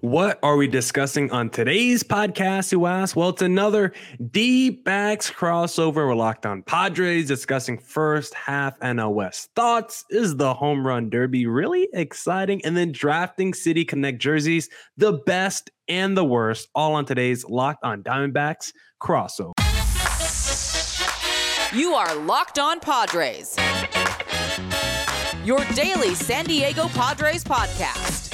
What are we discussing on today's podcast, you ask? Well, it's another D backs crossover. We're locked on Padres discussing first half NL West thoughts. Is the home run derby really exciting? And then drafting City Connect jerseys, the best and the worst, all on today's Locked on Diamondbacks crossover. You are Locked on Padres, your daily San Diego Padres podcast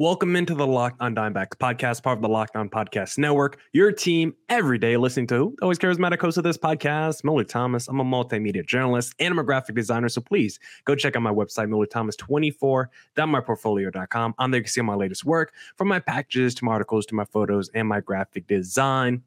Welcome into the Locked On Diamondbacks podcast, part of the Locked On Podcast Network. Your team every day listening to always charismatic host of this podcast, Millard Thomas. I'm a multimedia journalist and I'm a graphic designer. So please go check out my website, millerthomas24.myportfolio.com. On there you can see my latest work from my packages to my articles to my photos and my graphic design.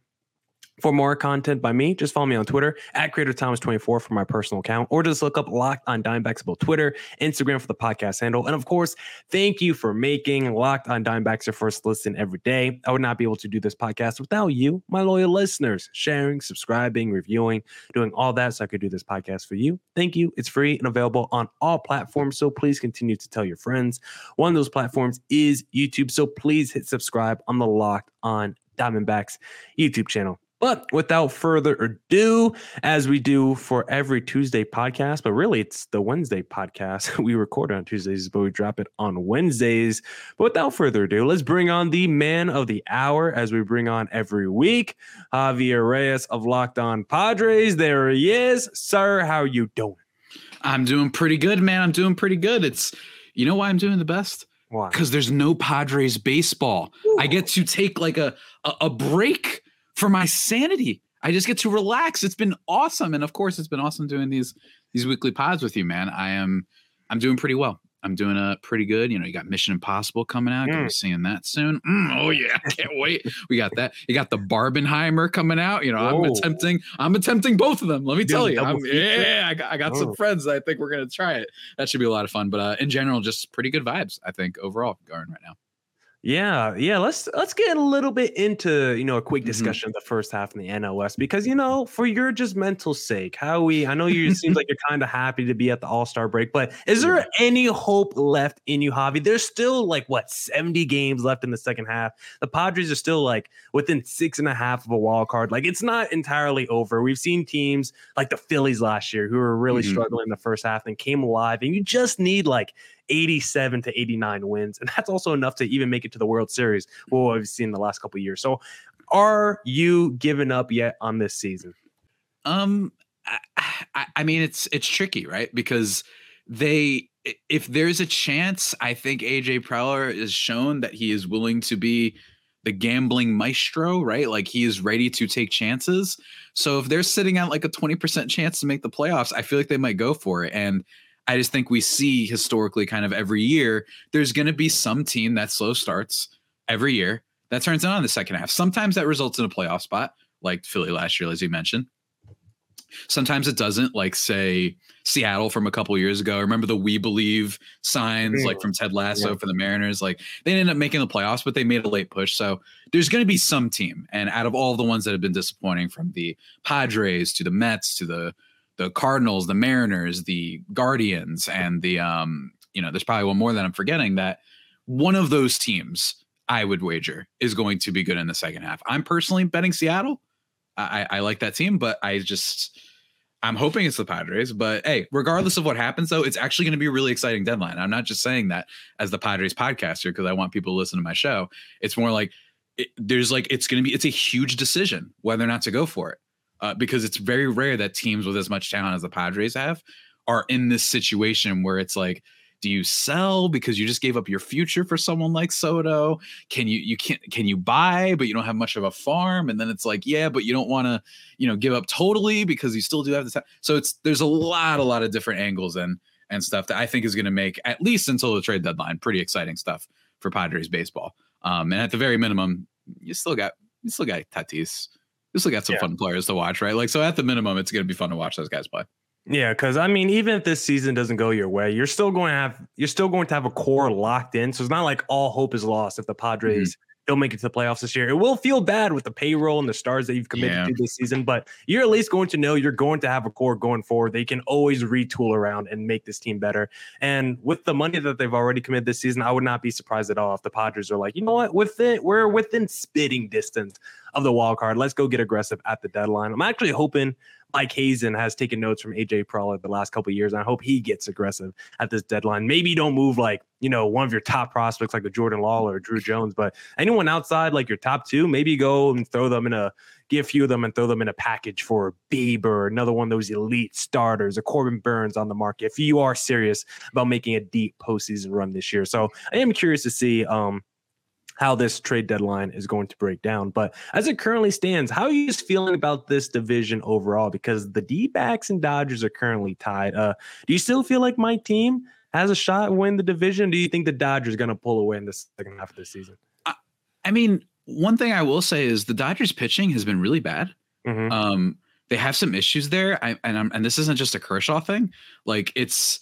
For more content by me, just follow me on Twitter at Creator Thomas24 for my personal account, or just look up Locked on Diamondbacks about Twitter, Instagram for the podcast handle. And of course, thank you for making Locked on Diamondbacks your first listen every day. I would not be able to do this podcast without you, my loyal listeners, sharing, subscribing, reviewing, doing all that so I could do this podcast for you. Thank you. It's free and available on all platforms. So please continue to tell your friends. One of those platforms is YouTube. So please hit subscribe on the Locked on Diamondbacks YouTube channel. But without further ado, as we do for every Tuesday podcast, but really it's the Wednesday podcast. We record on Tuesdays, but we drop it on Wednesdays. But without further ado, let's bring on the man of the hour as we bring on every week, Javier Reyes of Locked On Padres. There he is. Sir, how you doing? I'm doing pretty good, man. I'm doing pretty good. It's you know why I'm doing the best? Why? Because there's no Padres baseball. Ooh. I get to take like a, a, a break for my sanity. I just get to relax. It's been awesome, and of course, it's been awesome doing these these weekly pods with you, man. I am I'm doing pretty well. I'm doing a uh, pretty good. You know, you got Mission Impossible coming out. Mm. Gonna be seeing that soon. Mm, oh yeah, I can't wait. We got that. You got the Barbenheimer coming out. You know, Whoa. I'm attempting. I'm attempting both of them. Let me tell you. yeah, I got, I got oh. some friends. I think we're gonna try it. That should be a lot of fun. But uh, in general, just pretty good vibes. I think overall going right now. Yeah, yeah. Let's let's get a little bit into you know a quick mm-hmm. discussion mm-hmm. of the first half in the NL West because you know for your just mental sake, how we I know you seems like you're kind of happy to be at the All Star break, but is there any hope left in you, Javi? There's still like what 70 games left in the second half. The Padres are still like within six and a half of a wild card. Like it's not entirely over. We've seen teams like the Phillies last year who were really mm-hmm. struggling in the first half and came alive, and you just need like 87 to 89 wins. And that's also enough to even make it to the World Series, what we've seen the last couple years. So are you giving up yet on this season? Um, I, I mean, it's it's tricky, right? Because they if there's a chance, I think AJ Preller is shown that he is willing to be the gambling maestro, right? Like he is ready to take chances. So if they're sitting at like a 20% chance to make the playoffs, I feel like they might go for it. And I just think we see historically kind of every year there's going to be some team that slow starts every year that turns it on in the second half. Sometimes that results in a playoff spot, like Philly last year, as you mentioned. Sometimes it doesn't, like say Seattle from a couple years ago. Remember the "We Believe" signs, like mm. from Ted Lasso yeah. for the Mariners. Like they ended up making the playoffs, but they made a late push. So there's going to be some team, and out of all the ones that have been disappointing, from the Padres to the Mets to the the Cardinals, the Mariners, the Guardians, and the um, you know, there's probably one more that I'm forgetting that one of those teams I would wager is going to be good in the second half. I'm personally betting Seattle. I, I like that team, but I just I'm hoping it's the Padres. But hey, regardless of what happens, though, it's actually going to be a really exciting deadline. I'm not just saying that as the Padres podcaster because I want people to listen to my show. It's more like it, there's like it's going to be it's a huge decision whether or not to go for it uh, because it's very rare that teams with as much talent as the Padres have are in this situation where it's like, do you sell because you just gave up your future for someone like Soto? Can you you can't can you buy but you don't have much of a farm? And then it's like, yeah, but you don't want to, you know, give up totally because you still do have the So it's there's a lot, a lot of different angles and and stuff that I think is going to make at least until the trade deadline pretty exciting stuff for Padres baseball. Um, and at the very minimum, you still got you still got Tatis we still got some yeah. fun players to watch, right? Like, so at the minimum, it's going to be fun to watch those guys play. Yeah, because I mean, even if this season doesn't go your way, you're still going to have you're still going to have a core locked in. So it's not like all hope is lost if the Padres mm-hmm. don't make it to the playoffs this year. It will feel bad with the payroll and the stars that you've committed Yeah. to this season, but you're at least going to know you're going to have a core going forward. They can always retool around and make this team better. And with the money that they've already committed this season, I would not be surprised at all if the Padres are like, you know what, within we're within spitting distance of the wild card. Let's go get aggressive at the deadline. I'm actually hoping Mike Hazen has taken notes from AJ Preller the last couple of years, and I hope he gets aggressive at this deadline. Maybe don't move like you know one of your top prospects like a Jordan Lawler or Drew Jones, but anyone outside like your top two, maybe go and throw them in a get a few of them and throw them in a package for Bieber, another one of those elite starters, a Corbin Burnes on the market. If you are serious about making a deep postseason run this year, so I am curious to see um how this trade deadline is going to break down. But as it currently stands, how are you just feeling about this division overall? Because the D backs and Dodgers are currently tied. Uh, do you still feel like my team has a shot to win the division? Do you think the Dodgers are going to pull away in the second half of the season? I mean, one thing I will say is the Dodgers pitching has been really bad. Mhm. Um, they have some issues there, I, and I'm, and this isn't just a Kershaw thing. Like it's,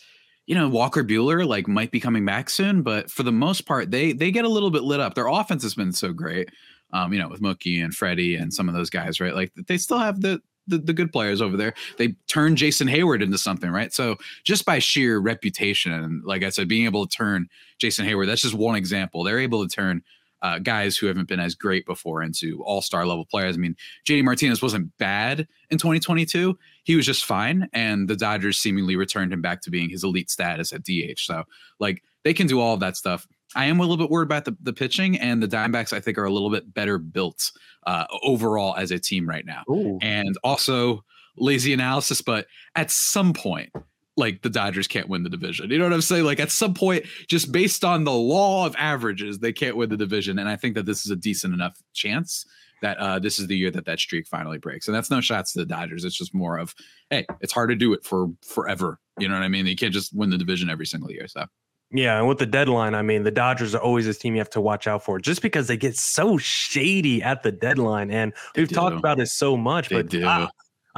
you know, Walker Buehler like might be coming back soon, but for the most part, they they get a little bit lit up. Their offense has been so great, um, you know, with Mookie and Freddie and some of those guys, right? Like they still have the the, the good players over there. They turned Jason Heyward into something, right? So just by sheer reputation, and like I said, being able to turn Jason Heyward, that's just one example. They're able to turn uh, guys who haven't been as great before into all star level players. I mean, JD Martinez wasn't bad in 2022. He was just fine. And the Dodgers seemingly returned him back to being his elite status at DH. So, like, they can do all of that stuff. I am a little bit worried about the, the pitching, and the Diamondbacks, I think, are a little bit better built uh, overall as a team right now. Ooh. And also, lazy analysis, but at some point, like the Dodgers can't win the division. You know what I'm saying? Like at some point, just based on the law of averages, they can't win the division. And I think that this is a decent enough chance that uh, this is the year that that streak finally breaks. And that's no shots to the Dodgers. It's just more of, hey, it's hard to do it for forever. You know what I mean? You can't just win the division every single year. So Yeah, and with the deadline, I mean, the Dodgers are always this team you have to watch out for, just because they get so shady at the deadline, and They we've talked about it so much. They but do. ah,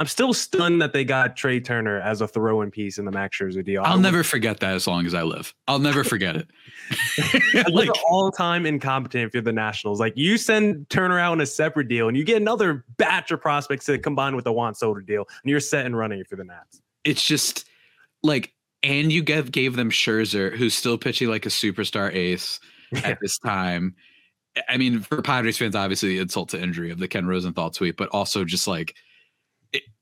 I'm still stunned that they got Trea Turner as a throw-in piece in the Max Scherzer deal. I'll never forget that as long as I live. I'll never forget it. like all-time incompetent if you're the Nationals. Like you send Turner out in a separate deal, and you get another batch of prospects to combine with the Juan Soto deal, and you're set and running if you're the Nats. it's just like, and you gave gave them Scherzer, who's still pitching like a superstar ace at this time. I mean, for Padres fans, obviously, the insult to injury of the Ken Rosenthal tweet, but also just like,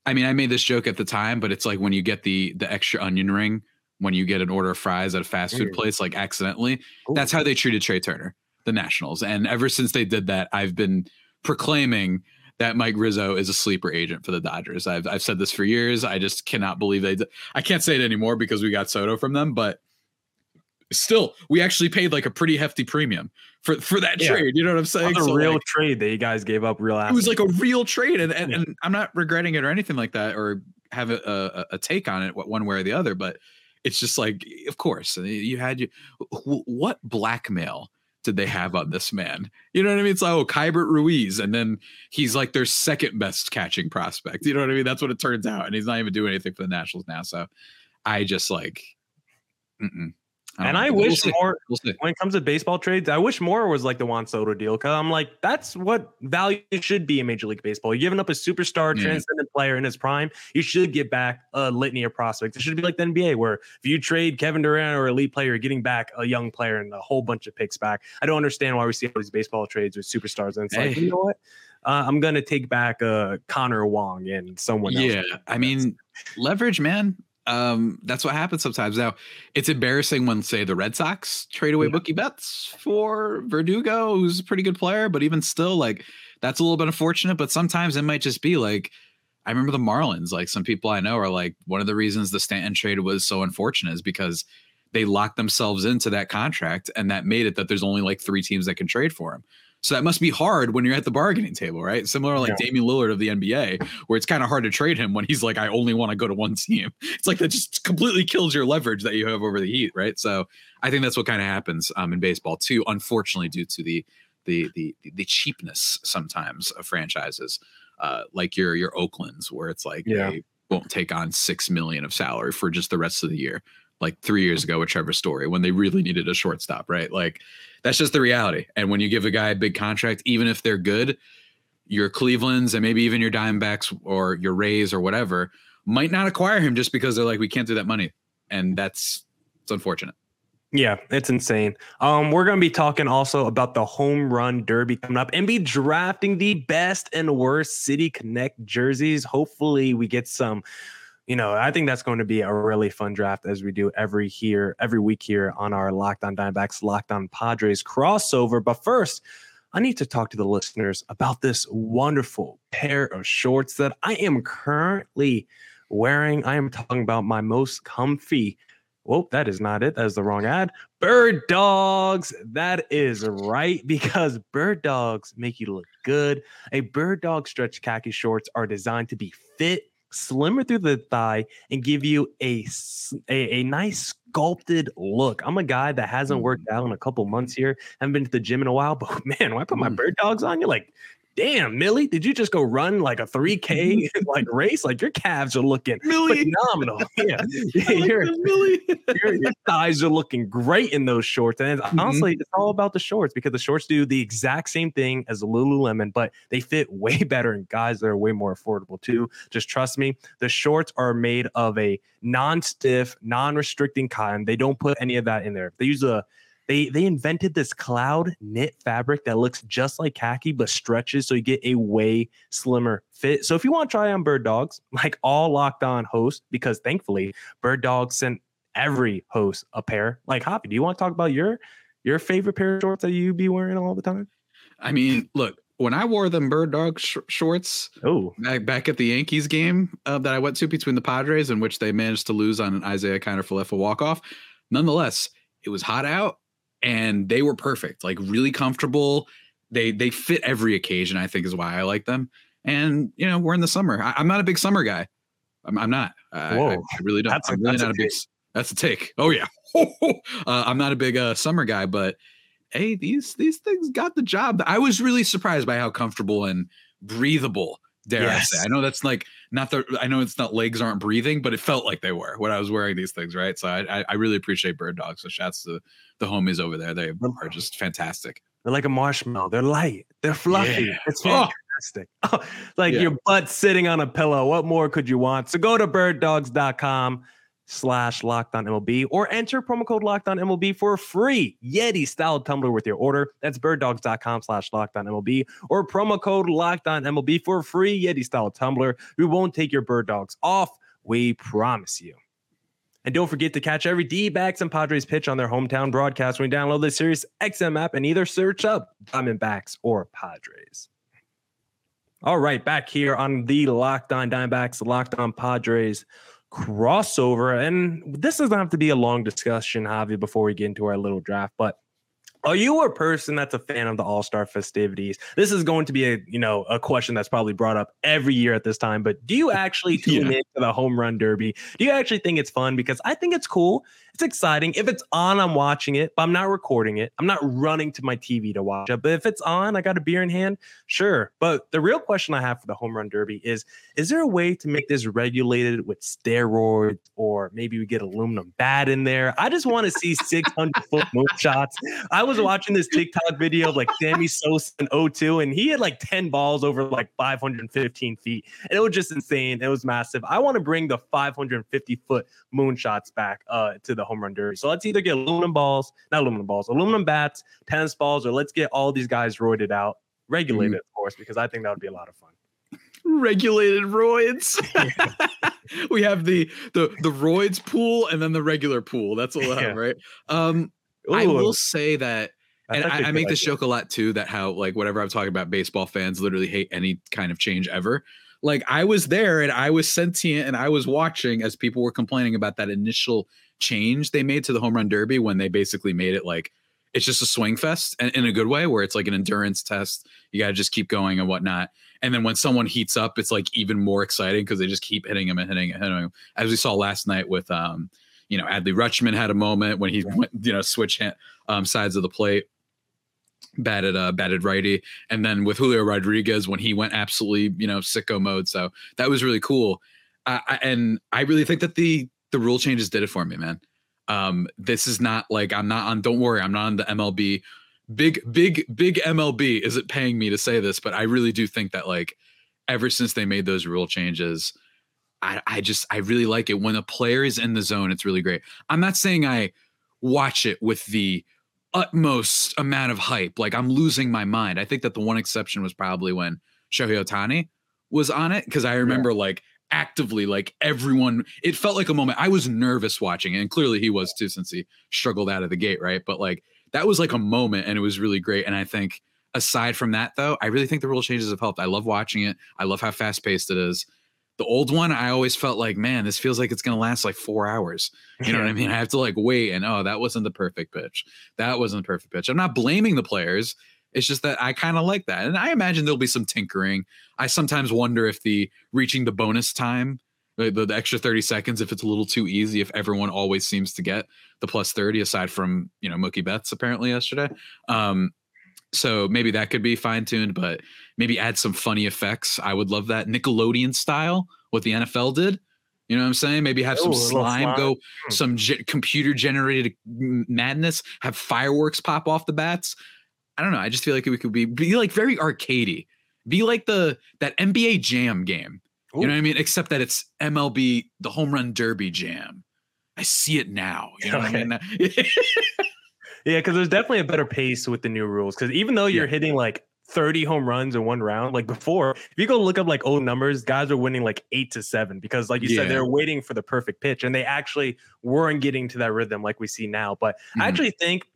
I mean, I made this joke at the time, but it's like when you get the the extra onion ring when you get an order of fries at a fast food Mm. place, like accidentally. Ooh. That's how they treated Trea Turner, the Nationals, and ever since they did that, I've been proclaiming that Mike Rizzo is a sleeper agent for the Dodgers. I've I've said this for years. I just cannot believe they. Did. I can't say it anymore because we got Soto from them, but still, we actually paid like a pretty hefty premium for for that Yeah. trade. You know what I'm saying? A So, real like, trade that you guys gave up. Real it was like a real trade, and and, Yeah. and I'm not regretting it or anything like that, or have a, a, a take on it one way or the other. But it's just like, of course, you had you. What blackmail did they have on this man? You know what I mean? It's like, oh, Keibert Ruiz, and then he's like their second best catching prospect. You know what I mean? That's what it turns out, and he's not even doing anything for the Nationals now. So I just like, mm-mm. Don't and know. I wish more We'll when it comes to baseball trades, I wish more was like the Juan Soto deal because I'm like, that's what value should be in Major League Baseball. You're giving up a superstar, Yeah. transcendent player in his prime. You should get back a litany of prospects. It should be like the NBA, where if you trade Kevin Durant or elite player, you're getting back a young player and a whole bunch of picks back. I don't understand why we see all these baseball trades with superstars. And it's like, you know what? Uh, I'm gonna take back uh, Connor Wong and someone else. Yeah, I mean, leverage, man. Um, that's what happens sometimes. Now, it's embarrassing when, say, the Red Sox trade away Yeah. Mookie Betts for Verdugo, who's a pretty good player, but even still, like, that's a little bit unfortunate. But sometimes it might just be like, I remember the Marlins. Like, some people I know are like, one of the reasons the Stanton trade was so unfortunate is because they locked themselves into that contract, and that made it that there's only like three teams that can trade for him. So that must be hard when you're at the bargaining table, right? Similar like Damian Lillard of the NBA, where it's kind of hard to trade him when he's like, I only want to go to one team. It's like that just completely kills your leverage that you have over the Heat, right? So I think that's what kind of happens um, in baseball too. Unfortunately, due to the the the the cheapness sometimes of franchises, uh, like your your Oakland's, where it's like Yeah. they won't take on six million of salary for just the rest of the year. like three years ago with Trevor Story when they really needed a shortstop, right? Like that's just the reality. And when you give a guy a big contract, even if they're good, your Clevelands and maybe even your Diamondbacks or your Rays or whatever might not acquire him just because they're like, we can't do that money. And that's it's unfortunate. Yeah, it's insane. Um, we're gonna be talking also about the home run derby coming up and be drafting the best and worst City Connect jerseys. Hopefully, we get some. You know, I think that's going to be a really fun draft as we do every here, every week here on our Locked On Diamondbacks, Locked On Padres crossover. But first, I need to talk to the listeners about this wonderful pair of shorts that I am currently wearing. I am talking about my most comfy Whoa, that is not it. That is the wrong ad. Bird dogs. That is right because bird dogs make you look good. A bird dog stretch khaki shorts are designed to be fit, slimmer through the thigh, and give you a, a, a nice sculpted look. I'm a guy that hasn't worked mm. out in a couple months here. haven't been to the gym in a while, but man, when I put my mm. bird dogs on, you're like, damn, Millie, did you just go run like a 3K like race? Like your calves are looking Millie. phenomenal. Yeah. your, your, your, thighs are looking great in those shorts. And mm-hmm. honestly, it's all about the shorts because the shorts do the exact same thing as the Lululemon, but they fit way better and guys they're way more affordable too. Just trust me. The shorts are made of a non-stiff, non-restricting cotton. They don't put any of that in there. They use a they they invented this cloud knit fabric that looks just like khaki but stretches so you get a way slimmer fit. So if you want to try on Bird Dogs, like all locked on hosts, because thankfully Bird Dogs sent every host a pair. Like Javi, do you want to talk about your your favorite pair of shorts that you be wearing all the time? I mean, look, when I wore them bird dog sh- shorts, oh, back, back at the Yankees game uh, that I went to between the Padres, in which they managed to lose on an Isaiah Kiner-Falefa walk off. Nonetheless, it was hot out and they were perfect, like really comfortable. They they fit every occasion. I think is why I like them. And you know, we're in the summer. I, am not a big summer guy. I'm, I'm not. I, I, really don't. That's I'm really not a, a big. That's a take. Oh yeah. uh, I'm not a big uh, summer guy, but hey, these these things got the job. I was really surprised by how comfortable and breathable dare yes. I say. I know that's like not the I know it's not legs aren't breathing, but it felt like they were when I was wearing these things, right? So I I really appreciate bird dogs. So shouts to the homies over there. They are just fantastic. They're like a marshmallow. They're light. They're fluffy. Yeah. It's oh. fantastic. Oh, like yeah. your butt sitting on a pillow. What more could you want? So go to birddogs.com slash locked on MLB or enter promo code locked on MLB for a free Yeti style tumbler with your order. That's birddogs.com slash locked on MLB or promo code locked on MLB for a free Yeti style tumbler. We won't take your bird dogs off. We promise you. And don't forget to catch every D backs and Padres pitch on their hometown broadcast when you download the Sirius XM app and either search up Diamondbacks or Padres. All right, back here on the Locked On Diamondbacks, Locked On Padres crossover. And this doesn't have to be a long discussion, Javi, before we get into our little draft, but are you a person that's a fan of the All Star festivities? This is going to be a you know a question that's probably brought up every year at this time. But do you actually tune yeah. into the home run derby? Do you actually think it's fun? Because I think it's cool. It's exciting. If it's on, I'm watching it, but I'm not recording it. I'm not running to my TV to watch it. But if it's on, I got a beer in hand, sure. But the real question I have for the home run derby is: Is there a way to make this regulated with steroids, or maybe we get aluminum bat in there? I just want to see 600 foot moon shots. I was watching this TikTok video of like Sammy Sosa in 02, and he had like 10 balls over like 515 feet, and it was just insane. It was massive. I want to bring the 550 foot moonshots back uh, to the home run derby. So let's either get aluminum balls, not aluminum balls, aluminum bats, tennis balls, or let's get all these guys roided out, regulated, mm. of course, because I think that would be a lot of fun regulated roids. we have the the the roids pool and then the regular pool. That's all yeah. right? Um Ooh. I will say that and I, I, make this joke a lot too that how like whatever I'm talking about baseball fans literally hate any kind of change ever like I was there and I was sentient and I was watching as people were complaining about that initial change they made to the home run derby when they basically made it like it's just a swing fest and in a good way where it's like an endurance test. You got to just keep going and whatnot. And then when someone heats up, it's like even more exciting because they just keep hitting him and hitting and hitting him. As we saw last night with, um, you know, Adley Rutschman had a moment when he went, you know, switch hand, um, sides of the plate batted uh batted righty and then with Julio Rodriguez when he went absolutely you know sicko mode so that was really cool uh, I, and I really think that the the rule changes did it for me man Um, this is not like I'm not on. Don't worry, I'm not on the MLB. Big, big, big MLB isn't paying me to say this, but I really do think that like ever since they made those rule changes, I, I just I really like it when a player is in the zone. It's really great. I'm not saying I watch it with the utmost amount of hype. Like I'm losing my mind. I think that the one exception was probably when Shohei Ohtani was on it because I remember yeah. like actively like everyone it felt like a moment. I was nervous watching it and clearly he was too since he struggled out of the gate right? But like that was like a moment and it was really great and i think aside from that though i really think the rule changes have helped. I love watching it. I love how fast paced it is. The old one i always felt like man this feels like it's going to last like four hours. You know what i mean? I have to like wait and oh that wasn't the perfect pitch. That wasn't the perfect pitch. I'm not blaming the players it's just that I kind of like that. And I imagine there'll be some tinkering. I sometimes wonder if the reaching the bonus time, the, the, extra 30 seconds, if it's a little too easy, if everyone always seems to get the plus 30, aside from, you know, Mookie Betts apparently yesterday. Um, so maybe that could be fine tuned, but maybe add some funny effects. I would love that Nickelodeon style, what the NFL did. You know what I'm saying? Maybe have some slime, slime, go hmm. some ge- computer generated madness, have fireworks pop off the bats. I don't know. I just feel like we could be be like very arcadey. Be like the that NBA Jam game. Ooh. You know what I mean? Except that it's MLB the Home Run Derby Jam. I see it now. You know okay. what I mean? yeah, because there's definitely a better pace with the new rules. Because even though you're yeah. hitting like 30 home runs in one round, like before, if you go look up like old numbers, guys are winning like eight to seven because, like you yeah. said, they're waiting for the perfect pitch and they actually weren't getting to that rhythm like we see now. But mm-hmm. I actually think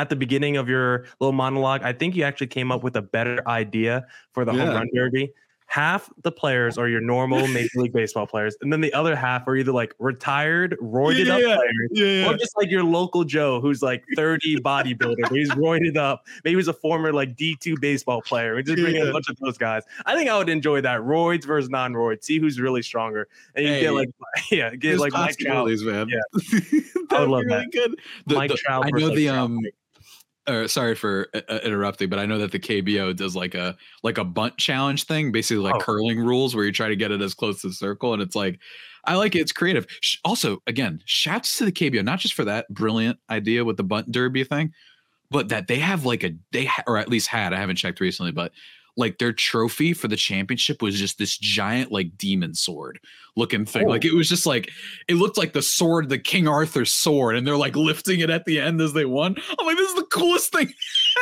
at the beginning of your little monologue, I think you actually came up with a better idea for the yeah. home run derby. Half the players are your normal Major League Baseball players, and then the other half are either like retired, roided yeah, up players, yeah, or just like your local Joe who's like 30 bodybuilder, he's roided up. Maybe he's a former like D2 baseball player. We just bring in a bunch of those guys. I think I would enjoy that. Roids versus non-roids. See who's really stronger. And you hey, get like yeah, get like Mike Trout. man. Yeah. I would love really that. Good. The, Mike the, Trout. I know the um or sorry for uh, uh, interrupting, but I know that the KBO does like a like a bunt challenge thing, basically like oh. curling rules where you try to get it as close to the circle, and it's like I like it. It's creative. Also, again, shouts to the KBO not just for that brilliant idea with the bunt derby thing, but that they have like a they ha- or at least had I haven't checked recently, but like their trophy for the championship was just this giant like demon sword looking thing. Oh. Like it was just like it looked like the sword, the King Arthur sword, and they're like lifting it at the end as they won. I'm like, this is the coolest thing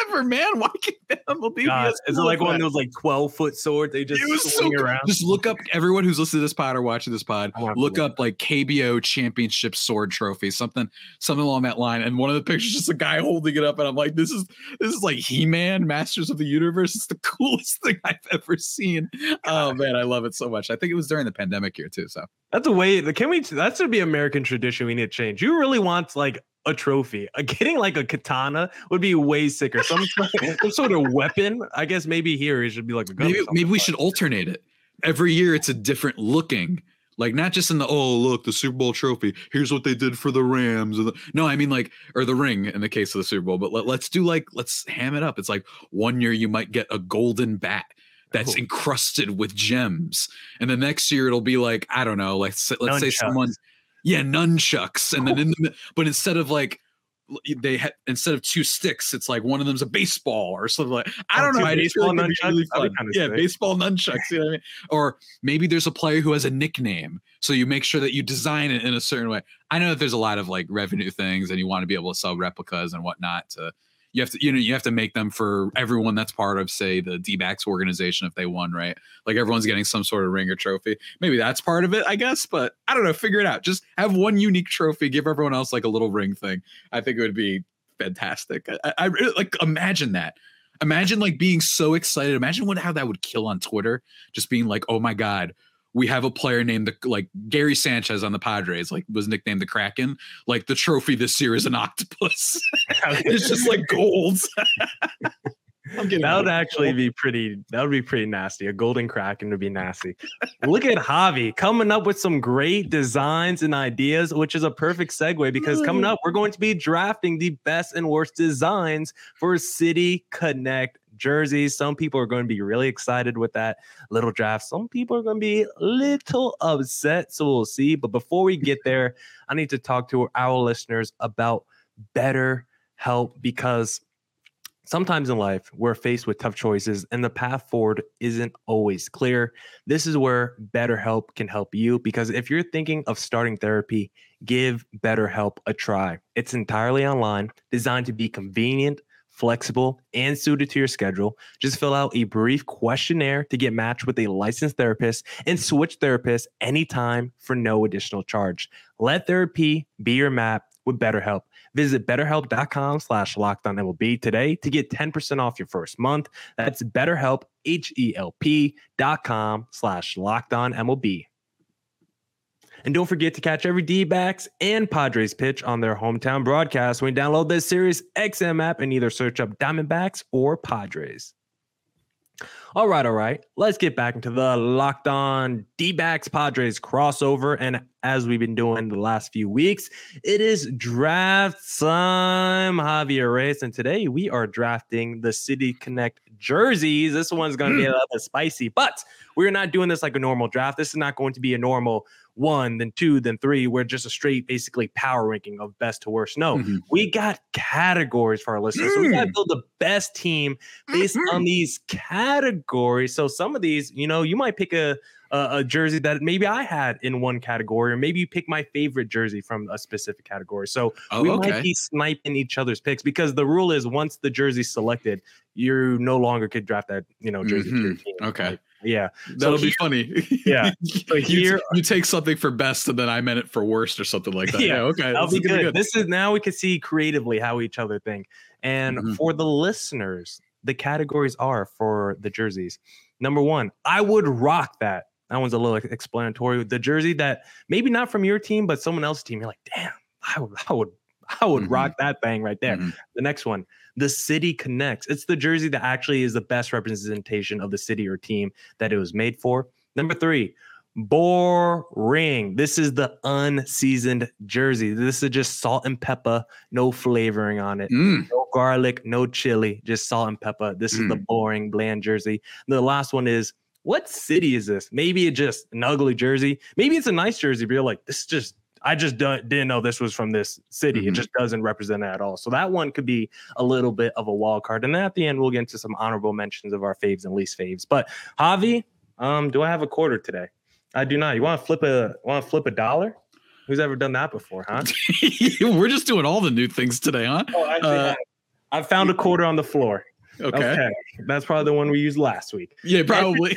ever, man. Why can't MLB God, Is it like one of those like 12 foot swords they just swing so around? Just look up everyone who's listening to this pod or watching this pod. Look up like KBO championship sword trophy, something something along that line. And one of the pictures is just a guy holding it up, and I'm like, this is this is like He-Man, Masters of the Universe. It's the coolest thing I've ever seen. Oh man, I love it so much. I think it was during the pandemic here too. So that's a way. Can we? That should be American tradition. We need to change. You really want like a trophy. Uh, getting like a katana would be way sicker. Some, some sort of weapon. I guess maybe here it should be like a gun. Maybe, maybe we should alternate it. Every year it's a different looking. Like not just in the oh look the Super Bowl trophy. Here's what they did for the Rams. No, I mean like or the ring in the case of the Super Bowl. But let, let's do like let's ham it up. It's like one year you might get a golden bat that's encrusted with gems. And the next year it'll be like, I don't know, like let's nunchucks. say someone yeah, nunchucks. And then in the but instead of like they had instead of two sticks, it's like one of them's a baseball or something like I oh, don't oh, know. I baseball like nunchucks. Really fun. yeah, sick. baseball nunchucks. You know what I mean? Or maybe there's a player who has a nickname, so you make sure that you design it in a certain way. I know that there's a lot of like revenue things, and you want to be able to sell replicas and whatnot to you have to you know you have to make them for everyone that's part of say the D-backs organization if they won right? Like everyone's getting some sort of ring or trophy. Maybe that's part of it I guess but I don't know figure it out. Just have one unique trophy give everyone else like a little ring thing. I think it would be fantastic. I, I like imagine that. Imagine like being so excited. Imagine what how that would kill on Twitter. Just being like oh my god we have a player named the, like Gary Sanchez on the Padres, like was nicknamed the Kraken. Like the trophy this year is an octopus. it's just like gold. that would actually be pretty. That would be pretty nasty. A golden kraken would be nasty. Look at Javi coming up with some great designs and ideas, which is a perfect segue because coming up we're going to be drafting the best and worst designs for City Connect jerseys. Some people are going to be really excited with that little draft. Some people are going to be a little upset. So we'll see. But before we get there, I need to talk to our listeners about better help because sometimes in life we're faced with tough choices and the path forward isn't always clear. This is where BetterHelp can help you because if you're thinking of starting therapy, give BetterHelp a try. It's entirely online, designed to be convenient, flexible, and suited to your schedule. Just fill out a brief questionnaire to get matched with a licensed therapist and switch therapists anytime for no additional charge. Let therapy be your map with BetterHelp. Visit betterhelp.com slash MLB today to get 10% off your first month. That's betterhelp, H-E-L-P dot com slash MLB. And don't forget to catch every D-backs and Padres pitch on their hometown broadcast when you download the Sirius XM app and either search up Diamondbacks or Padres. All right, all right. Let's get back into the locked on D backs Padres crossover. And as we've been doing the last few weeks, it is draft time, Javier Reyes. And today we are drafting the City Connect jerseys. This one's going to be hmm. a little bit spicy, but we're not doing this like a normal draft. This is not going to be a normal one, then two, then three. We're just a straight, basically power ranking of best to worst. No, mm-hmm. we got categories for our listeners. Mm. So we got to mm. build the best team based mm-hmm. on these categories. So some of these, you know, you might pick a, a, a jersey that maybe I had in one category, or maybe you pick my favorite jersey from a specific category. So oh, we okay. might be sniping each other's picks because the rule is once the jersey's selected, you no longer could draft that, you know, jersey mm-hmm. Okay. Like, yeah, that'll so be funny. Yeah, so here you, you, take something for best, and then I meant it for worst, or something like that. Yeah, yeah okay, that'll be good. good. This is now we can see creatively how each other think. And mm-hmm. for the listeners, the categories are for the jerseys. Number one, I would rock that. That one's a little explanatory. The jersey that maybe not from your team, but someone else's team. You're like, damn, I would, I would, I would mm-hmm. rock that thing right there. Mm-hmm. The next one, the city connects. It's the jersey that actually is the best representation of the city or team that it was made for. Number three, boring. This is the unseasoned jersey. This is just salt and pepper, no flavoring on it, mm. no garlic, no chili, just salt and pepper. This mm. is the mm. boring, bland jersey. The last one is what city is this? Maybe it's just an ugly jersey. Maybe it's a nice jersey, but you're like, this is just I just didn't know this was from this city. Mm-hmm. It just doesn't represent it at all. So that one could be a little bit of a wild card. And then at the end, we'll get into some honorable mentions of our faves and least faves. But Javi, um, do I have a quarter today? I do not. You want to flip a want to flip a dollar? Who's ever done that before, huh? We're just doing all the new things today, huh? Oh, uh, I found a quarter on the floor. Okay. okay. That's probably the one we used last week. Yeah, probably.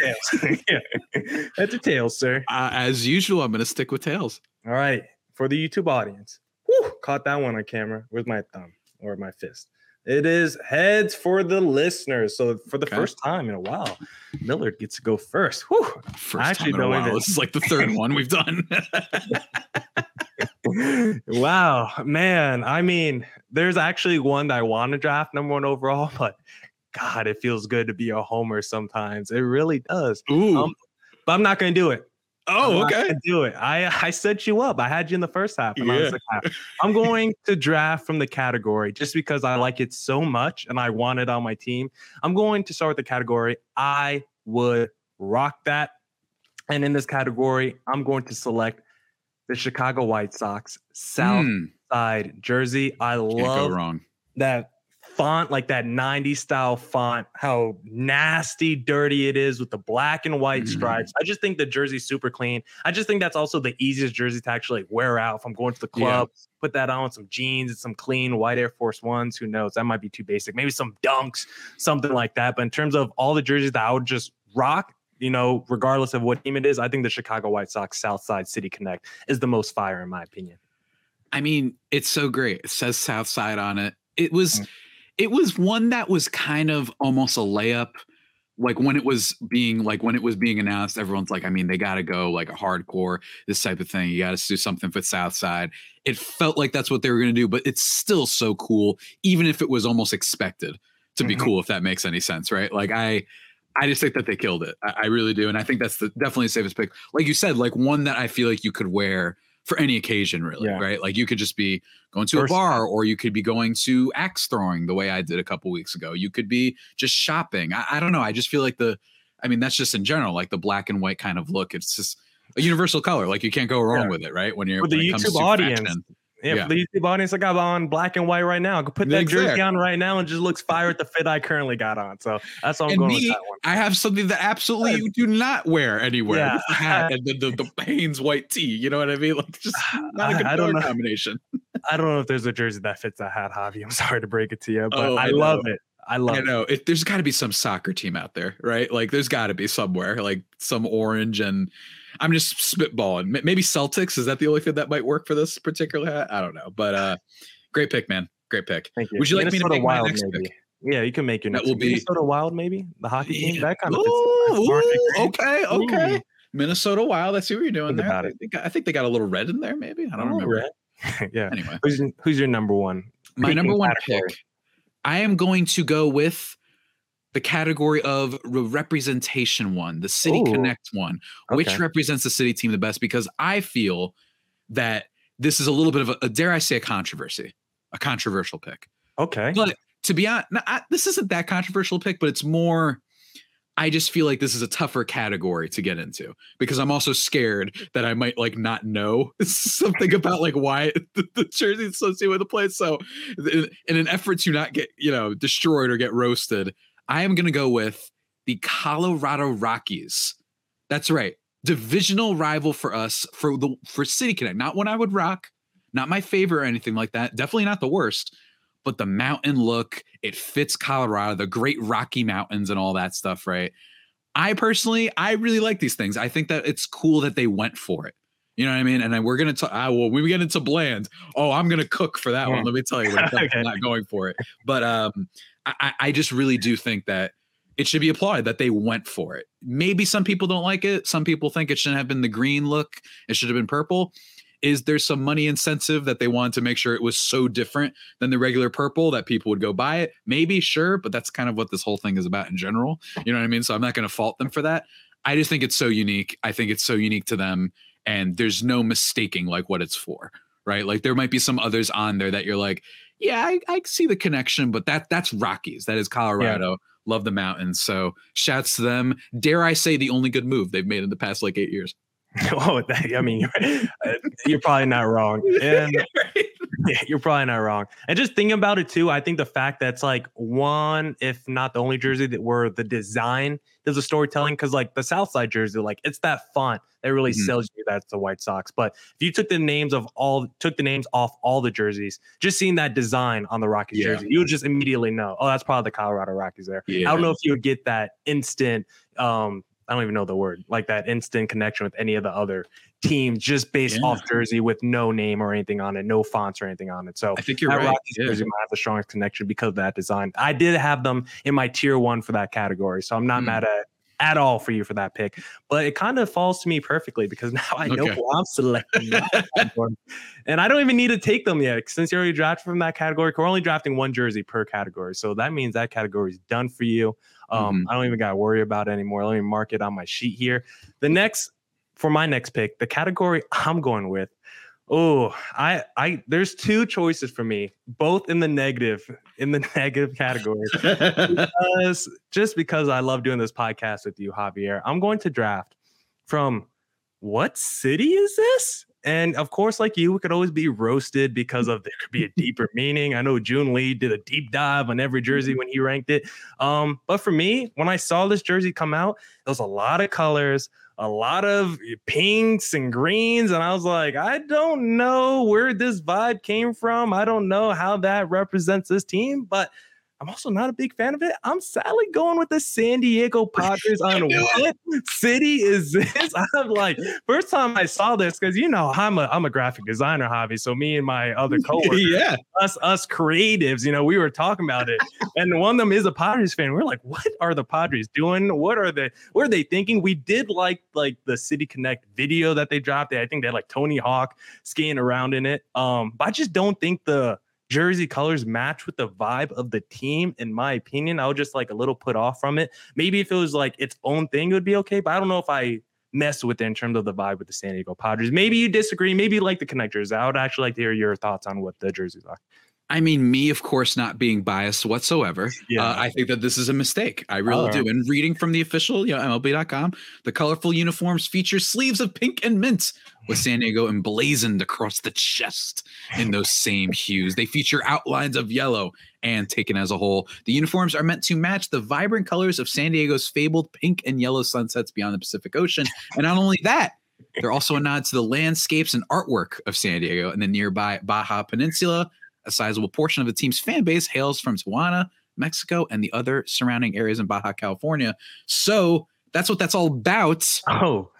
That's a tails, sir. Uh, as usual, I'm going to stick with tails. All right. For the YouTube audience, Whew, caught that one on camera with my thumb or my fist. It is heads for the listeners. So for the okay. first time in a while, Millard gets to go first. Whew. First actually time in a while. This is like the third one we've done. wow, man. I mean, there's actually one that I want to draft number one overall, but God, it feels good to be a homer sometimes. It really does. Ooh. Um, but I'm not going to do it. Oh, okay. Do it. I I set you up. I had you in the first half. yeah. I'm going to draft from the category just because I like it so much and I want it on my team. I'm going to start with the category. I would rock that. And in this category, I'm going to select the Chicago White Sox South mm. Side jersey. I Can't love that font, like that 90s style font, how nasty, dirty it is with the black and white mm-hmm. stripes. I just think the jersey's super clean. I just think that's also the easiest jersey to actually wear out if I'm going to the club. Yeah. Put that on some jeans and some clean white Air Force Ones. Who knows? That might be too basic. Maybe some dunks, something like that. But in terms of all the jerseys that I would just rock, you know, regardless of what team it is, I think the Chicago White Sox Southside City Connect is the most fire in my opinion. I mean, it's so great. It says Southside on it. It was mm-hmm. It was one that was kind of almost a layup. Like when it was being like when it was being announced, everyone's like, I mean, they gotta go like a hardcore, this type of thing. You gotta do something for Southside. It felt like that's what they were gonna do, but it's still so cool, even if it was almost expected to be mm-hmm. cool, if that makes any sense, right? Like I I just think that they killed it. I, I really do, and I think that's the, definitely the safest pick. Like you said, like one that I feel like you could wear for any occasion, really, Yeah. right? Like you could just be going to First a bar, or you could be going to axe throwing the way I did a couple weeks ago. You could be just shopping. I, I don't know. I just feel like the, I mean, that's just in general, like the black and white kind of look. It's just a universal color. Like you can't go wrong Yeah. with it, right? When you're For the when it comes YouTube audience, fashion. Yeah, Yeah. the YouTube audience, I got on black and white right now. I could put that Exactly. jersey on right now and just looks fire at the fit I currently got on. So that's all I'm And going me, with that one. I have something that absolutely you do not wear anywhere. Yeah. This hat and the, the, the Hanes white tee. You know what I mean? Like just not a good I- I don't know. combination. I don't know if there's a jersey that fits that hat, Javi. I'm sorry to break it to you, but Oh, I, I love it. I love it. I it. know. It, there's got to be some soccer team out there, right? Like there's got to be somewhere, like some orange and I'm just spitballing. Maybe Celtics. Is that the only thing that might work for this particular hat? I don't know. But uh great pick, man. Great pick. Thank you. Would you like me to Minnesota make my Wild, next maybe? pick? Yeah, you can make your That next will one. be- Minnesota Wild, maybe the hockey team. Yeah. That kind of Ooh, fits. Aren't they ooh, okay, okay. Ooh. Minnesota Wild. I see what you're doing Think there. I think, they got a little red in there, maybe. I don't Oh, remember. right. yeah. Anyway. Who's your, who's your number one? my number one category. pick i am going to go with the category of representation one the city Ooh. connect one which represents the city team the best because i feel that this is a little bit of a, a dare i say a controversy a controversial pick Okay. but to be honest this isn't that controversial pick but it's more I just feel like this is a tougher category to get into because I'm also scared that I might like not know something about like why the, the jersey is associated with the place. So, in, in an effort to not get you know destroyed or get roasted, I am going to go with the Colorado Rockies. That's right, divisional rival for us for the for City Connect. Not one I would rock, not my favorite or anything like that. Definitely not the worst but the mountain look, it fits Colorado, the great Rocky Mountains and all that stuff, right? I personally, I really like these things. I think that it's cool that they went for it. You know what I mean? And then we're gonna talk. Ah, well, when we get into bland, oh, I'm gonna cook for that one. Mm. Let me tell you, when it comes to Okay. not going for it. But um, I, I- just really do think that it should be applauded that they went for it. Maybe some people don't like it. Some people think it shouldn't have been the green look. It should have been purple. Is there some money incentive that they wanted to make sure it was so different than the regular purple that people would go buy it? Maybe, sure, but that's kind of what this whole thing is about in general. You know what I mean? So I'm not going to fault them for that. I just think it's so unique. I think it's so unique to them, and there's no mistaking like what it's for, right? Like there might be some others on there that you're like, yeah, I, I see the connection, but that that's Rockies. That is Colorado. Love the mountains. So shouts to them. Dare I say the only good move they've made in the past like eight years. oh, I mean, you're, uh, you're probably not wrong. And yeah, you're probably not wrong. And just thinking about it too, I think the fact that's like one, if not the only jersey that where the design does the storytelling, because like the Southside jersey, like it's that font that really Mhm. sells you that's the White Sox. But if you took the names of all, took the names off all the jerseys, just seeing that design on the Rockies Yeah. jersey, you would just immediately know, oh, that's probably the Colorado Rockies there. I don't know if you would get that instant. Um, I don't even know the word, like that instant connection with any of the other teams, just based Yeah. off jersey with no name or anything on it, no fonts or anything on it. So I think you're right. Rockies Yeah. jersey might have the strongest connection because of that design. I did have them in my tier one for that category, so I'm not Mm. mad at at all for you for that pick. But it kind of falls to me perfectly because now I know Okay. who I'm selecting. and I don't even need to take them yet since you already drafted from that category. We're only drafting one jersey per category, so that means that category is done for you. Um, I don't even got to worry about it anymore. Let me mark it on my sheet here. The next for my next pick, the category I'm going with. Oh, I I there's two choices for me, both in the negative, in the negative category. because just because I love doing this podcast with you, Javier, I'm going to draft from what city is this? And of course, like you, we could always be roasted because of there could be a deeper meaning. I know June Lee did a deep dive on every jersey when he ranked it. Um, but for me, when I saw this jersey come out, there was a lot of colors, a lot of pinks and greens, and I was like, I don't know where this vibe came from. I don't know how that represents this team, but I'm also not a big fan of it. I'm sadly going with the San Diego Padres on what city is this? I'm like, first time I saw this, because you know I'm a I'm a graphic designer Javi. So me and my other coworkers, yeah. us us creatives, you know, we were talking about it. And one of them is a Padres fan. We're like, what are the Padres doing? What are they what are they thinking? We did like like the City Connect video that they dropped. I think they had like Tony Hawk skating around in it. Um, but I just don't think the jersey colors match with the vibe of the team, in my opinion. I was just like a little put off from it. Maybe if it was like its own thing, it would be okay. But I don't know if I mess with it in terms of the vibe with the San Diego Padres. Maybe you disagree. Maybe you like the connectors. I would actually like to hear your thoughts on what the jerseys are. I mean, me, of course, not being biased whatsoever. Yeah. Uh, I think that this is a mistake. I really Alright. do. And reading from the official, you know, MLB.com, the colorful uniforms feature sleeves of pink and mint with San Diego emblazoned across the chest in those same hues. They feature outlines of yellow and taken as a whole. The uniforms are meant to match the vibrant colors of San Diego's fabled pink and yellow sunsets beyond the Pacific Ocean. And not only that, they're also a nod to the landscapes and artwork of San Diego and the nearby Baja Peninsula. A sizable portion of the team's fan base hails from Tijuana, Mexico, and the other surrounding areas in Baja California. So that's what that's all about. Oh,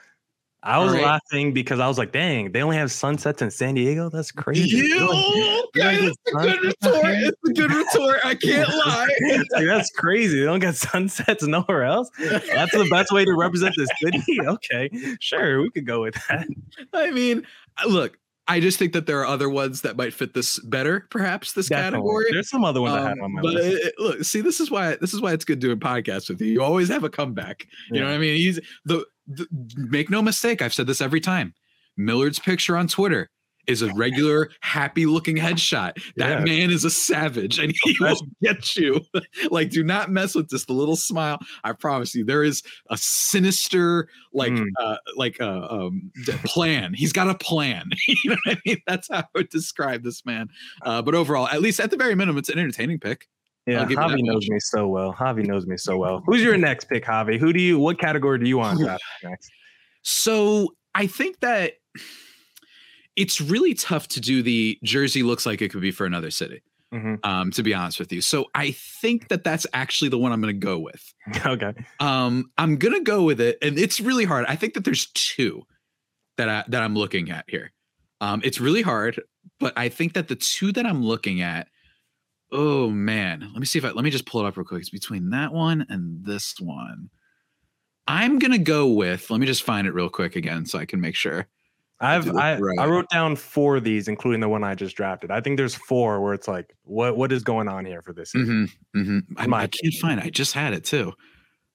I was Alright. laughing because I was like, dang, they only have sunsets in San Diego? That's crazy. You, Yeah, it's a good retort. It's a good retort. I can't lie. Like, that's crazy. They don't get sunsets nowhere else. That's the best way to represent the city. Okay, sure, we could go with that. I mean, look, I just think that there are other ones that might fit this better, perhaps this Definitely. category. There's some other ones I had Um, on my but list. uh, look, see, this is why this is why it's good doing podcasts with you. You always have a comeback. You know what I mean? He's the, the make no mistake. I've said this every time. Millard's picture on Twitter is a regular happy looking headshot. That Yeah. man is a savage and he will get you. like, do not mess with this. The little smile. I promise you, there is a sinister, like, Mm. uh, like, uh, um, plan. He's got a plan. you know what I mean? That's how I would describe this man. Uh, but overall, at least at the very minimum, it's an entertaining pick. Yeah, I'll give you Javi knows me so well. Javi knows me so well. Who's your next pick, Javi? Who do you? What category do you want to draft next? So I think that it's really tough to do the jersey looks like it could be for another city. Mhm. Um, to be honest with you, so I think that that's actually the one I'm going to go with. Okay, Um, I'm going to go with it, and it's really hard. I think that there's two that I that I'm looking at here. Um, it's really hard, but I think that the two that I'm looking at. Oh man, let me see if I let me just pull it up real quick. It's between that one and this one. I'm gonna go with. Let me just find it real quick again so I can make sure. I've I, I wrote down four of these, including the one I just drafted. I think there's four where it's like, what what is going on here for this? Mm-hmm, mm-hmm. I, I can't find it. I just had it too.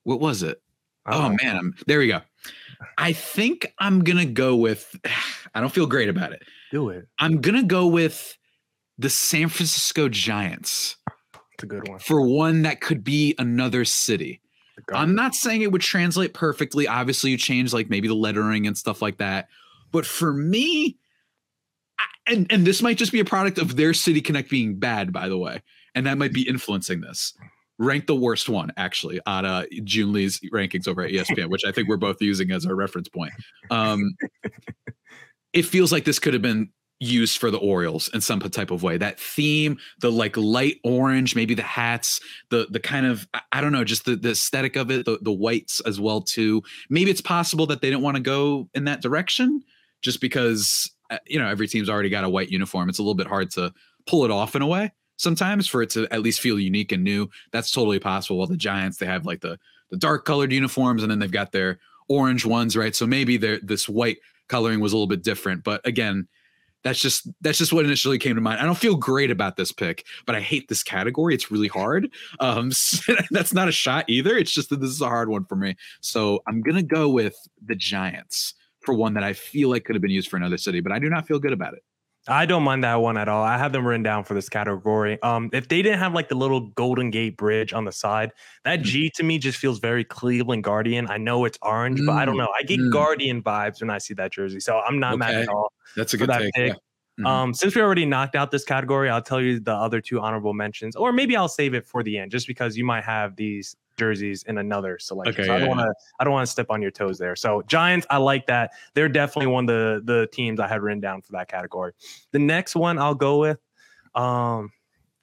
What was it? Oh Uh-oh. man, I'm there. We go. I think I'm gonna go with. I don't feel great about it. do it. I'm gonna go with the San Francisco Giants It's a good one. for one that could be another city. I'm not saying it would translate perfectly. Obviously, you change like maybe the lettering and stuff like that. But for me, I- and and this might just be a product of their City Connect being bad, by the way, and that might be influencing this. Rank the worst one actually on uh, Joon Lee's rankings over at ESPN, which I think we're both using as our reference point. Um, it feels like this could have been used for the Orioles in some type of way. That theme, the like light orange, maybe the hats, the the kind of I- I don't know, just the the aesthetic of it, the the whites as well too. Maybe it's possible that they didn't want to go in that direction just because uh, you know every team's already got a white uniform. It's a little bit hard to pull it off in a way sometimes for it to at least feel unique and new. That's totally possible. While the Giants they have like the the dark colored uniforms and then they've got their orange ones, right? So maybe this white coloring was a little bit different, but again, that's just that's just what initially came to mind. I don't feel great about this pick, but I hate this category. It's really hard. Um, that's not a shot either. It's just that this is a hard one for me. So I'm gonna go with the Giants for one that I feel like could have been used for another city, but I do not feel good about it. I don't mind that one at all. I have them written down for this category. Um, if they didn't have like the little Golden Gate Bridge on the side, that Mm. G to me just feels very Cleveland Guardian. I know it's orange, but I don't Mm, know. I get mm. Guardian vibes when I see that jersey, so I'm not mad at all. That's a good that take. pick. yeah. Mhm. Um, since we already knocked out this category, I'll tell you the other two honorable mentions, or maybe I'll save it for the end, just because you might have these jerseys in another selection. Okay, so I don't want to, I don't want to step on your toes there. So Giants, I like that. They're definitely one of the the teams I had written down for that category. The next one I'll go with, um,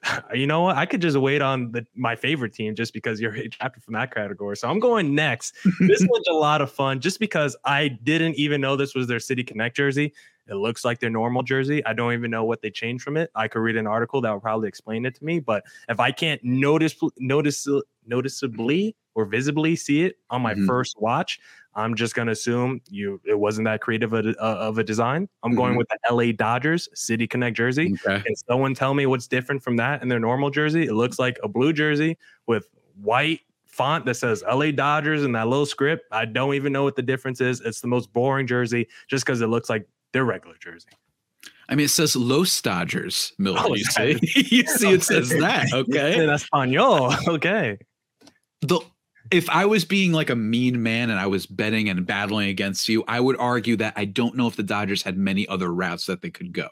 you know what? I could just wait on the my favorite team just because you're drafted from that category. So I'm going next. this one's a lot of fun just because I didn't even know this was their City Connect jersey. It looks like their normal jersey. I don't even know what they changed from it. I could read an article that would probably explain it to me. But if I can't notice notice noticeably or visibly see it on my Mhm. first watch, I'm just gonna assume you it wasn't that creative a, uh, of a design. I'm going Mhm. with the LA Dodgers City Connect jersey. okay. Can someone tell me what's different from that in their normal jersey? It looks like a blue jersey with white font that says LA Dodgers and that little script. I don't even know what the difference is. It's the most boring jersey just because it looks like their regular jersey. I mean, it says Los Dodgers, Millard. Oh, you see, you see, it says that. Okay. In Espanol. Okay. the if I was being like a mean man and I was betting and battling against you, I would argue that I don't know if the Dodgers had many other routes that they could go.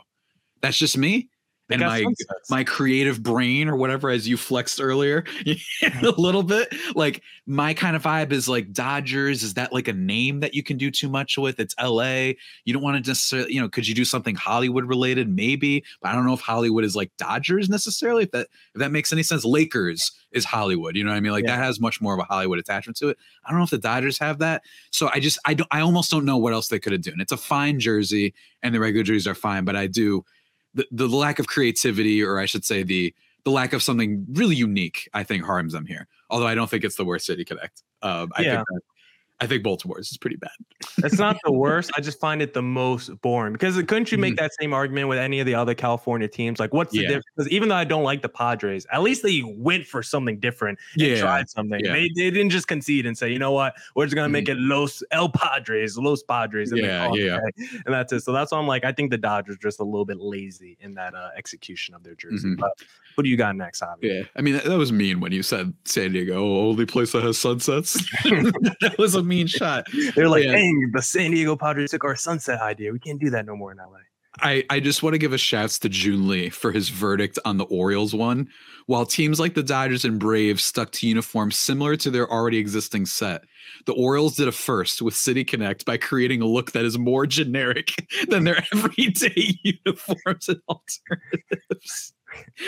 That's just me. They and my my creative brain or whatever as you flexed earlier a little bit like my kind of vibe is like dodgers. Is that like a name that you can do too much with? It's la you don't want to necessarily you know could you do something hollywood related? Maybe but i don't know if hollywood is like dodgers necessarily if that if that makes any sense. Lakers is hollywood you know what i mean? Like Yeah. that has much more of a hollywood attachment to it. I don't know if the dodgers have that. So i just i don't i almost don't know what else they could have done it's a fine jersey and the regular jerseys are fine but i do the, the lack of creativity, or I should say the the lack of something really unique, I think harms them here. Although I don't think it's the worst City Connect. Um, I Yeah. think that, I think Baltimore's is pretty bad. it's not the worst. I just find it the most boring because couldn't you make that same argument with any of the other California teams? Like, what's the Mm-hmm. Yeah. difference? Because even though I don't like the Padres, at least they went for something different and tried something. yeah. They, they didn't just concede and say, you know what, we're just gonna make it Los El Padres, Los Padres, and, Yeah, call yeah. a day. and that's it. So that's why I'm like, I think the Dodgers just a little bit lazy in that uh, execution of their jersey. Mhm. But what do you got next, Javi? Yeah, I mean that, that was mean when you said San Diego, oh, only place that has sunsets. that was a mean shot. They're like, Yeah. dang, the San Diego Padres took our sunset idea. We can't do that no more in LA. I, I just want to give a shouts to Joon Lee for his verdict on the Orioles one. While teams like the Dodgers and Braves stuck to uniforms similar to their already existing set, the Orioles did a first with City Connect by creating a look that is more generic than their everyday uniforms and alternatives.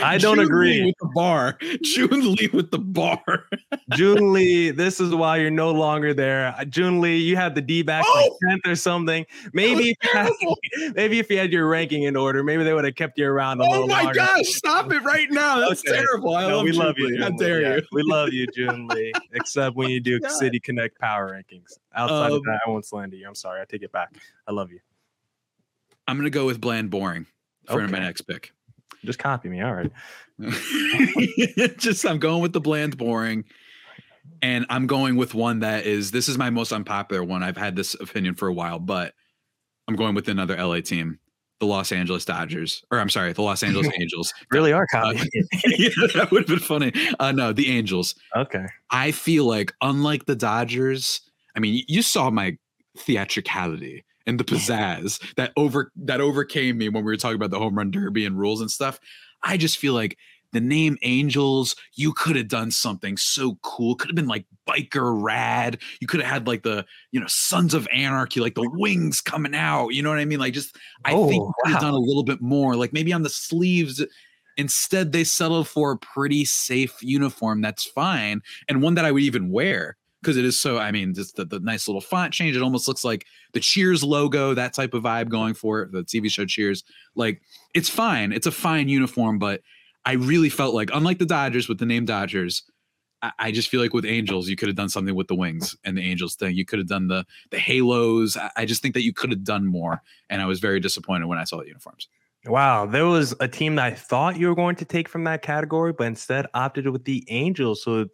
I don't June agree. Lee with the bar. Joon Lee with the bar. Joon Lee, this is why you're no longer there. Uh, Joon Lee, you had the D back like Oh! 10th or something. Maybe if, had, maybe if you had your ranking in order, maybe they would have kept you around a Oh little my gosh, stop it right now. That's Okay. terrible. I No, love we June love you. Lee. How dare Yeah, you? We love you, Joon Lee. Except when you do God. City Connect power rankings. Outside of Um, that, I won't slander you. I'm sorry. I take it back. I love you. I'm gonna go with bland boring for my next pick. Just copy me. All right. just I'm going with the bland boring. And I'm going with one that is this is my most unpopular one. I've had this opinion for a while, but I'm going with another LA team, the Los Angeles Dodgers. Or I'm sorry, the Los Angeles Angels. Really are Uh, copying. yeah, that would have been funny. Uh no, the Angels. okay. I feel like unlike the Dodgers, I mean, you saw my theatricality and the pizzazz that over that overcame me when we were talking about the home run derby and rules and stuff. I just feel like the name Angels, you could have done something so cool. Could have been like biker rad. You could have had like the, you know, Sons of Anarchy, like the wings coming out. You know what I mean? Like just I oh, think Oh, you could have wow. done a little bit more. Like maybe on the sleeves. Instead, they settled for a pretty safe uniform that's fine and one that I would even wear because it is so. I mean, just the, the nice little font change. It almost looks like the Cheers logo, that type of vibe going for it. The TV show Cheers. Like it's fine. It's a fine uniform, but I really felt like, unlike the Dodgers with the name Dodgers, I, I just feel like with Angels, you could have done something with the wings and the Angels thing. You could have done the the halos. I, I just think that you could have done more, and I was very disappointed when I saw the uniforms. Wow, there was a team that I thought you were going to take from that category, but instead opted with the Angels. So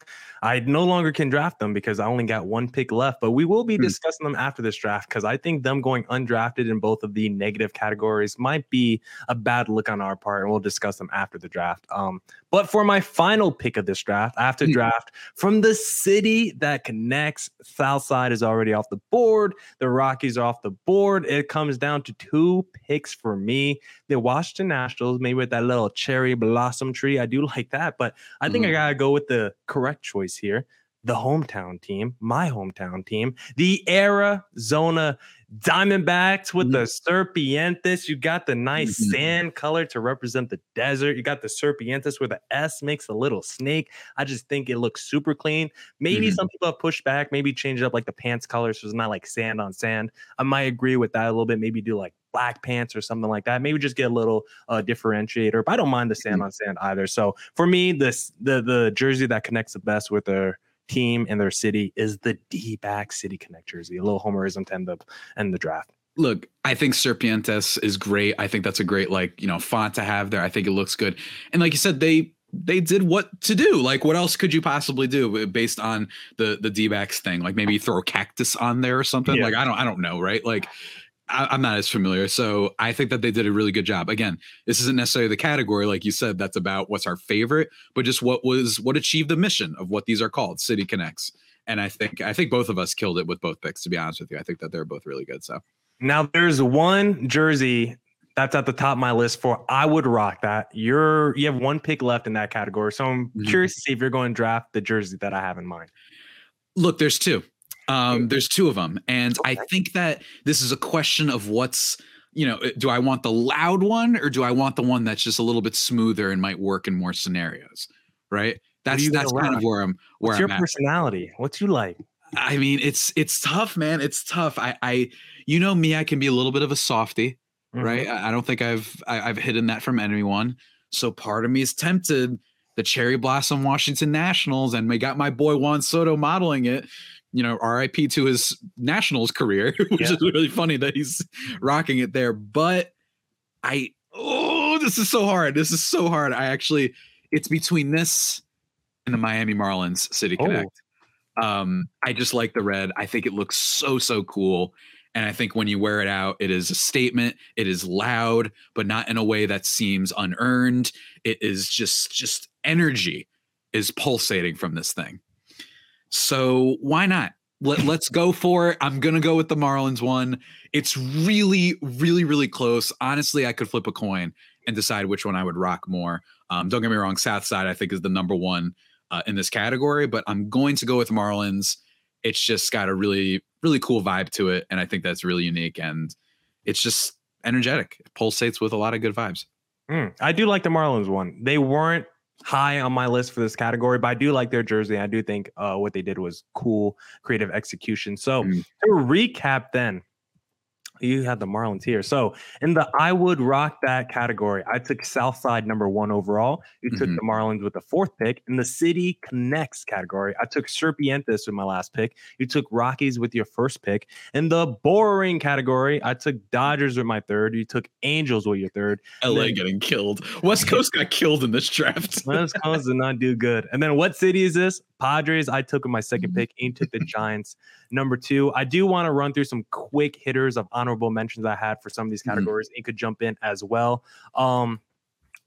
I no longer can draft them because I only got one pick left. But we will be Hmm. discussing them after this draft because I think them going undrafted in both of the negative categories might be a bad look on our part, and we'll discuss them after the draft. Um, but for my final pick of this draft, I have to Hmm. draft from the city that connects. Southside is already off the board. The Rockies are off the board. It comes down to two picks for me the Washington Nationals, maybe with that little cherry blossom tree. I do like that, but I think I Mhm. gotta go with the correct choice here. The hometown team, my hometown team, the Arizona Diamondbacks with the Serpientes. You got the nice Mhm. sand color to represent the desert. You got the Serpientes where the S makes a little snake. I just think it looks super clean. Maybe Mhm. some people have pushed back, maybe change it up like the pants color so it's not like sand on sand. I might agree with that a little bit. Maybe do like black pants or something like that. Maybe just get a little uh, differentiator. But I don't mind the Mm-hmm. sand on sand either. So for me, this the the jersey that connects the best with their team in their city is the D back City Connect jersey. A little homerism to end the end the draft. Look, I think Serpientes is great. I think that's a great like you know font to have there. I think it looks good, and like you said, they they did what to do. Like, what else could you possibly do based on the the D backs thing? Like maybe throw cactus on there or something. Yeah. Like I don't I don't know, right? Like I, I'm not as familiar. So I think that they did a really good job. Again, this isn't necessarily the category, like you said, that's about what's our favorite, but just what was what achieved the mission of what these are called, City Connects. And I think I think both of us killed it with both picks, to be honest with you. I think that they're both really good. So Now there's one jersey that's at the top of my list for I would rock that. You're you have one pick left in that category. So I'm Mhm. curious to see if you're going to draft the jersey that I have in mind. Look, there's two. Um, there's two of them, and I think that this is a question of what's you know, do I want the loud one or do I want the one that's just a little bit smoother and might work in more scenarios? Right. That's that's kind of where I'm where What's I'm your at. personality? What's you like? I mean, it's it's tough, man. It's tough. I I you know me, I can be a little bit of a softie, Mhm. right? I, I don't think I've I, I've hidden that from anyone. So part of me is tempted. The cherry blossom Washington Nationals, and we got my boy Juan Soto modeling it. You know, RIP to his Nationals career, which Yeah. is really funny that he's rocking it there. But I oh, this is so hard. This is so hard. I actually, it's between this and the Miami Marlins City Oh. Connect. Um, I just like the red. I think it looks so so cool. And I think when you wear it out, it is a statement. It is loud, but not in a way that seems unearned. It is just just energy is pulsating from this thing. So why not? Let, let's go for it. I'm gonna go with the Marlins one. It's really, really, really close. Honestly, I could flip a coin and decide which one I would rock more. Um, don't get me wrong, South Side I think is the number one uh, in this category, but I'm going to go with Marlins. It's just got a really, really cool vibe to it, and I think that's really unique. And it's just energetic. It pulsates with a lot of good vibes. Mm, I do like the Marlins one. They weren't high on my list for this category, but I do like their jersey. I do think uh, what they did was cool, creative execution. So Mm. to recap, then you had the Marlins here. So in the I would rock that category, I took Southside number one overall. You took Mhm. the Marlins with the fourth pick. In the City Connects category, I took Serpientes with my last pick. You took Rockies with your first pick. In the boring category, I took Dodgers with my third. You took Angels with your third. LA Then- getting killed. West Coast got killed in this draft. West Coast did not do good. And then what city is this? Padres. I took with my second pick. Aim took the Giants. Number two. I do want to run through some quick hitters of honorable mentions I had for some of these Mhm. categories. It could jump in as well. Um,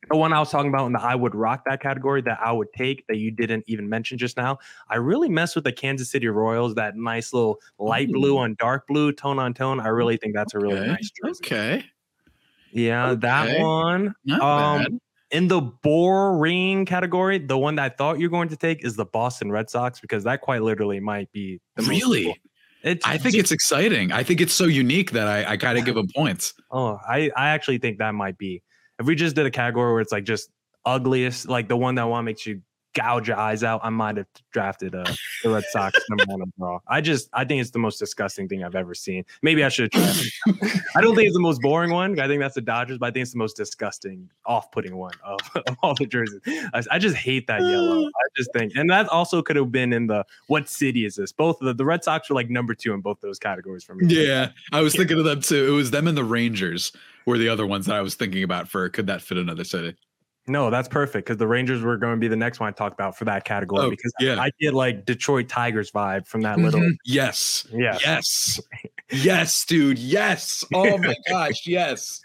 the one I was talking about in the I would rock that category that I would take that you didn't even mention just now. I really mess with the Kansas City Royals, that nice little light blue on dark blue, tone on tone. I really think that's a really Okay, nice jersey. Okay. Yeah, that one. Not Um, bad. in the boring category, the one that I thought you're going to take is the Boston Red Sox because that quite literally might be the Really? It's I think it's exciting. I think it's so unique that I, I gotta give them points. oh, I I actually think that might be if we just did a category where it's like just ugliest, like the one that one makes you gouge your eyes out. I might have drafted uh, the Red Sox number one overall. I just I think it's the most disgusting thing I've ever seen. Maybe I should. I don't think it's the most boring one. I think that's the Dodgers, but I think it's the most disgusting, off-putting one of, of all the jerseys. I, I just hate that yellow. I just think, and that also could have been in the what city is this? Both of the, the Red Sox were like number two in both those categories for me. Yeah, I was thinking of them too. It was them and the Rangers were the other ones that I was thinking about for could that fit another city? No, that's perfect because the Rangers were going to be the next one I talk about for that category Oh, because yeah. I get like Detroit Tigers vibe from that little. Mhm. Yes. Yeah. Yes. Yes, dude. Yes. Oh my gosh. Yes.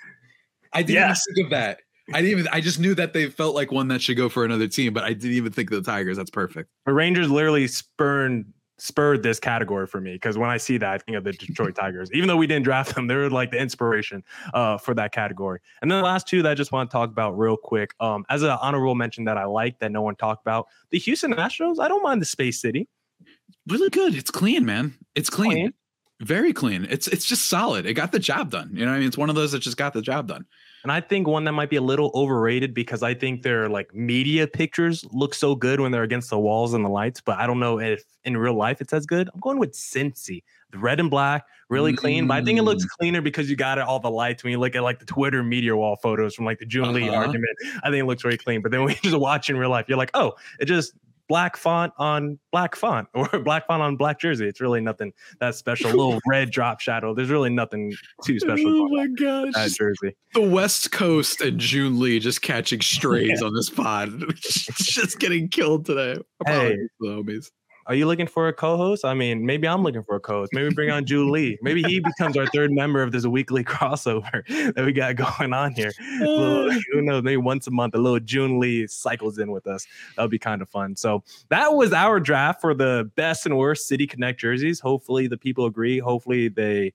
I didn't Yes. think of that. I didn't even I just knew that they felt like one that should go for another team, but I didn't even think of the Tigers. That's perfect. The Rangers literally spurned spurred this category for me because when I see that, I think of the Detroit Tigers. Even though we didn't draft them, they were like the inspiration uh, for that category. And then the last two that I just want to talk about real quick, um, as an honorable mention that I like that no one talked about, the Houston Astros. I don't mind the Space City. Really good. It's clean, man. It's clean. Clean. Very clean. It's it's just solid. It got the job done. You know what I mean? It's one of those that just got the job done. And I think one that might be a little overrated because I think their like media pictures look so good when they're against the walls and the lights, but I don't know if in real life it's as good. I'm going with Cincy, the red and black, really clean. But I think it looks Mm. cleaner because you got it all the lights. When you look at like the Twitter media wall photos from like the Joon Lee Uh-huh. argument, I think it looks very clean. But then when you just watch in real life, you're like, oh, it just black font on black font or black font on black jersey. It's really nothing that special. little red drop shadow. There's really nothing too special. Oh my gosh. That jersey. The West Coast and Joon Lee just catching strays on this pod. just getting killed today. Hey. Are you looking for a co-host? I mean, maybe I'm looking for a co-host. Maybe bring on Joon Lee. Maybe he becomes our third member of this weekly crossover that we got going on here. Little, uh. who knows? Maybe once a month, a little Joon Lee cycles in with us. That would be kind of fun. So that was our draft for the best and worst City Connect jerseys. Hopefully, the people agree. Hopefully, they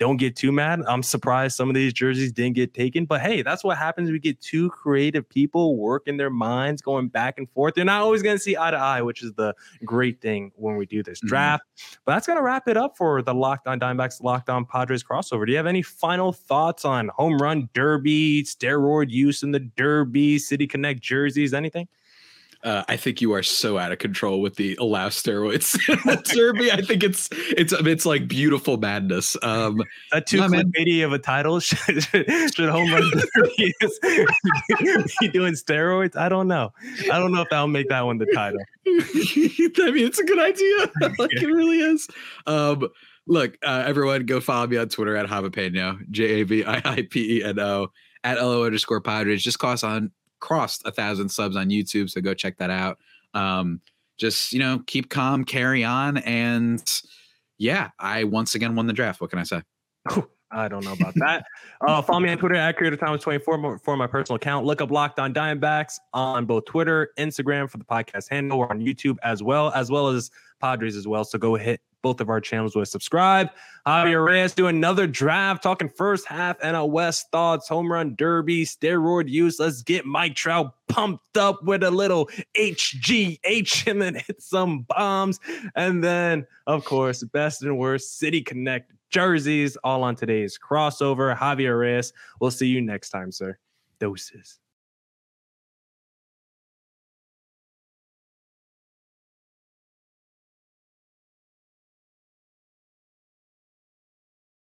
don't get too mad. I'm surprised some of these jerseys didn't get taken, but hey, that's what happens. We get two creative people working their minds, going back and forth. They're not always going to see eye to eye, which is the great thing when we do this Mhm. draft. But that's going to wrap it up for the Locked On Diamondbacks, Locked On Padres crossover. Do you have any final thoughts on home run derby, steroid use in the derby, City Connect jerseys, anything? Uh, I think you are so out of control with the allow steroids derby. I think it's it's it's like beautiful madness. Um, Is that too Yeah, man. clickbaity of a title? should, should home run derby be doing steroids? I don't know. I don't know if that'll make that one the title. I mean, it's a good idea. like it really is. Um, look, uh, everyone, go follow me on Twitter at Javipeno, J A V I I P E N O, at LO underscore Padres. Just cost on crossed a thousand subs on YouTube, so go check that out. Um, just you know, keep calm, carry on, and yeah, I once again won the draft. What can I say? I don't know about that. Uh, follow me on Twitter at Creator Thomas 24 for my personal account. Look up Locked On Diamondbacks on both Twitter, Instagram for the podcast handle, or on YouTube as well, as well as Padres as well. So go hit both of our channels with subscribe. Javier Reyes do another draft, talking first half NL West thoughts, home run derby, steroid use. Let's get Mike Trout pumped up with a little HGH and then hit some bombs. And then, of course, best and worst City Connect jerseys, all on today's crossover. Javier Reyes, we'll see you next time, sir. Doses.